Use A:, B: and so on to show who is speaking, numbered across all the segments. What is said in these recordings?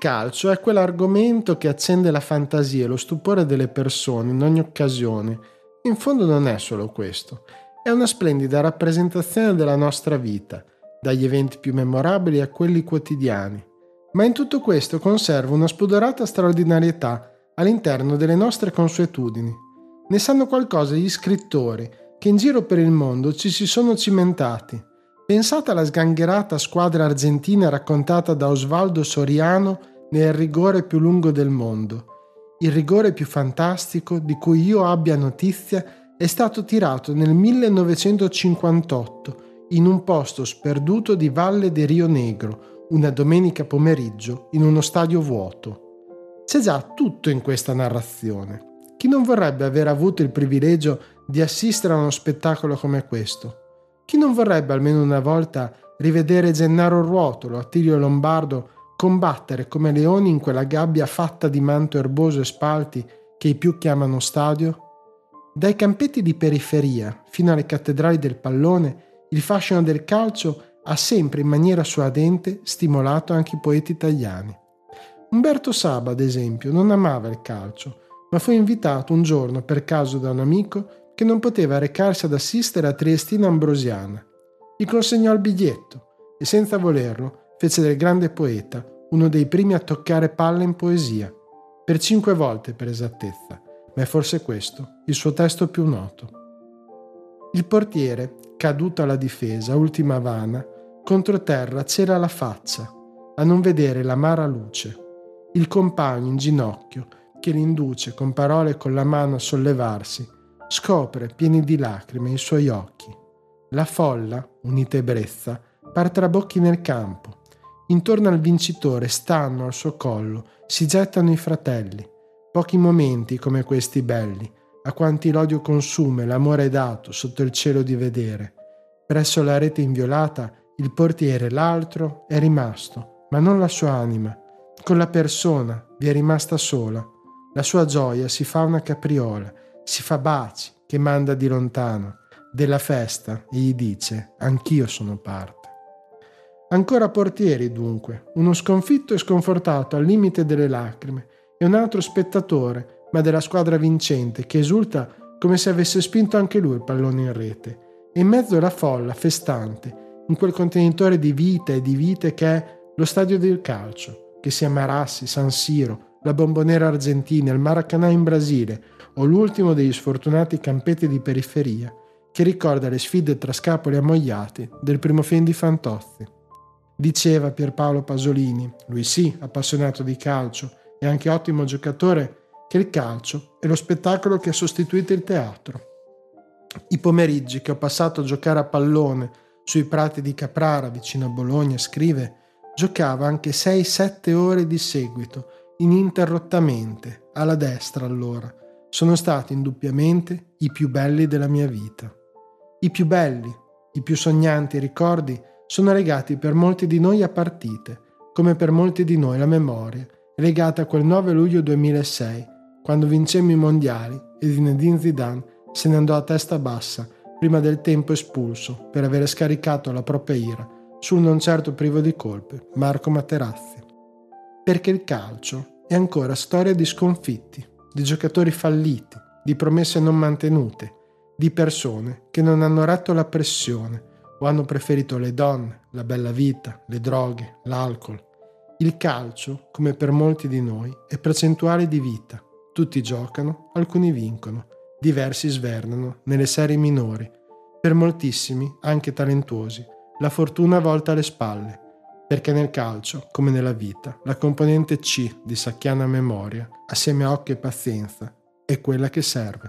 A: calcio è quell'argomento che accende la fantasia e lo stupore delle persone in ogni occasione. In fondo non è solo questo, è una splendida rappresentazione della nostra vita, dagli eventi più memorabili a quelli quotidiani. Ma in tutto questo conserva una spudorata straordinarietà all'interno delle nostre consuetudini. Ne sanno qualcosa gli scrittori che in giro per il mondo ci si sono cimentati. Pensate alla sgangherata squadra argentina raccontata da Osvaldo Soriano nel rigore più lungo del mondo. Il rigore più fantastico di cui io abbia notizia è stato tirato nel 1958 in un posto sperduto di Valle di Rio Negro, una domenica pomeriggio, in uno stadio vuoto. C'è già tutto in questa narrazione. Chi non vorrebbe aver avuto il privilegio di assistere a uno spettacolo come questo? Chi non vorrebbe almeno una volta rivedere Gennaro Ruotolo, Attilio Lombardo combattere come leoni in quella gabbia fatta di manto erboso e spalti che i più chiamano stadio? Dai campetti di periferia fino alle cattedrali del pallone il fascino del calcio ha sempre in maniera suadente stimolato anche i poeti italiani. Umberto Saba, ad esempio, non amava il calcio, ma fu invitato un giorno per caso da un amico che non poteva recarsi ad assistere a Triestina Ambrosiana. Gli consegnò il biglietto e senza volerlo fece del grande poeta uno dei primi a toccare palla in poesia, per cinque volte per esattezza, ma è forse questo il suo testo più noto. Il portiere, caduto alla difesa, ultima vana, contro terra c'era la faccia, a non vedere l'amara luce. Il compagno in ginocchio, che l'induce con parole e con la mano a sollevarsi, scopre, pieni di lacrime, i suoi occhi. La folla, unita ebbrezza, par trabocchi nel campo. Intorno al vincitore stanno al suo collo, si gettano i fratelli. Pochi momenti come questi belli, a quanti l'odio consume, l'amore è dato sotto il cielo di vedere. Presso la rete inviolata il portiere, l'altro, è rimasto, ma non la sua anima. Con la persona vi è rimasta sola. La sua gioia si fa una capriola, si fa baci che manda di lontano. Della festa e gli dice, anch'io sono parte. Ancora portieri dunque, uno sconfitto e sconfortato al limite delle lacrime e un altro spettatore ma della squadra vincente che esulta come se avesse spinto anche lui il pallone in rete. E in mezzo alla folla festante, in quel contenitore di vita e di vite che è lo stadio del calcio, che sia Marassi, San Siro, la Bombonera Argentina, il Maracanã in Brasile o l'ultimo degli sfortunati campetti di periferia, che ricorda le sfide tra scapoli ammogliati del primo film di Fantozzi. Diceva Pierpaolo Pasolini, lui sì, appassionato di calcio e anche ottimo giocatore, che il calcio è lo spettacolo che ha sostituito il teatro. I pomeriggi che ho passato a giocare a pallone sui prati di Caprara vicino a Bologna, scrive, giocava anche 6-7 ore di seguito, ininterrottamente, alla destra allora. Sono stati indubbiamente i più belli della mia vita. I più belli, i più sognanti ricordi sono legati per molti di noi a partite, come per molti di noi la memoria è legata a quel 9 luglio 2006 quando vincemmo i mondiali e Zinedine Zidane se ne andò a testa bassa prima del tempo espulso per aver scaricato la propria ira sul non certo privo di colpe Marco Materazzi. Perché il calcio è ancora storia di sconfitti, di giocatori falliti, di promesse non mantenute, di persone che non hanno retto la pressione o hanno preferito le donne, la bella vita, le droghe, l'alcol. Il calcio, come per molti di noi, è percentuale di vita tutti giocano, alcuni vincono, diversi svernano nelle serie minori. Per moltissimi, anche talentuosi, la fortuna volta alle spalle, perché nel calcio, come nella vita, la componente C di sacchiana memoria, assieme a occhio e pazienza, è quella che serve.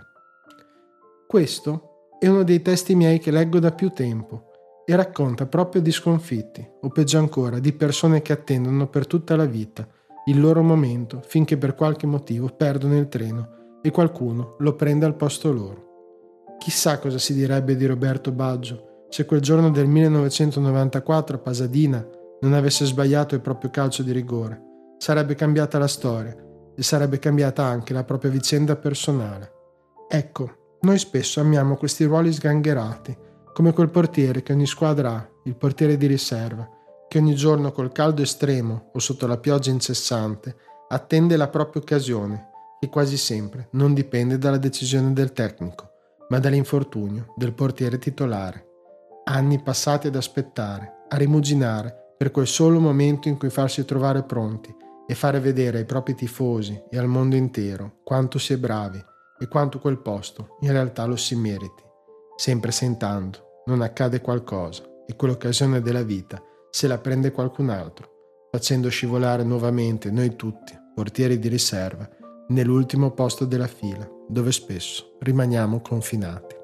A: Questo è uno dei testi miei che leggo da più tempo e racconta proprio di sconfitti, o peggio ancora, di persone che attendono per tutta la vita il loro momento finché per qualche motivo perdono il treno e qualcuno lo prende al posto loro. Chissà cosa si direbbe di Roberto Baggio se quel giorno del 1994 a Pasadena non avesse sbagliato il proprio calcio di rigore. Sarebbe cambiata la storia e sarebbe cambiata anche la propria vicenda personale. Ecco, noi spesso amiamo questi ruoli sgangherati, come quel portiere che ogni squadra ha, il portiere di riserva, che ogni giorno col caldo estremo o sotto la pioggia incessante attende la propria occasione, che quasi sempre non dipende dalla decisione del tecnico, ma dall'infortunio del portiere titolare. Anni passati ad aspettare, a rimuginare per quel solo momento in cui farsi trovare pronti e fare vedere ai propri tifosi e al mondo intero quanto si è bravi e quanto quel posto in realtà lo si meriti, sempre sentando non accade qualcosa e quell'occasione della vita se la prende qualcun altro, facendo scivolare nuovamente noi tutti, portieri di riserva, nell'ultimo posto della fila, dove spesso rimaniamo confinati.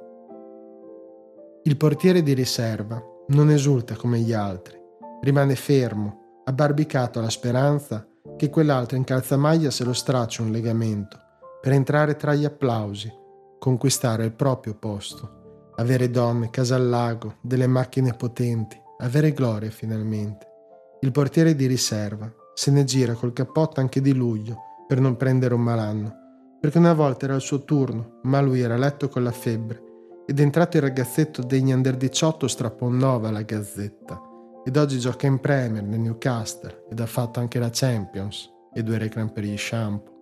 A: Il portiere di riserva non esulta come gli altri, rimane fermo, abbarbicato alla speranza che quell'altro in calzamaglia se lo straccia un legamento per entrare tra gli applausi, conquistare il proprio posto, avere donne, casa al lago, delle macchine potenti, avere gloria finalmente. Il portiere di riserva se ne gira col cappotto anche di luglio per non prendere un malanno, perché una volta era il suo turno, ma lui era letto con la febbre ed entrato il ragazzetto degli under 18 strappò un 9 alla gazzetta ed oggi gioca in Premier nel Newcastle ed ha fatto anche la Champions e due reclam per gli shampoo.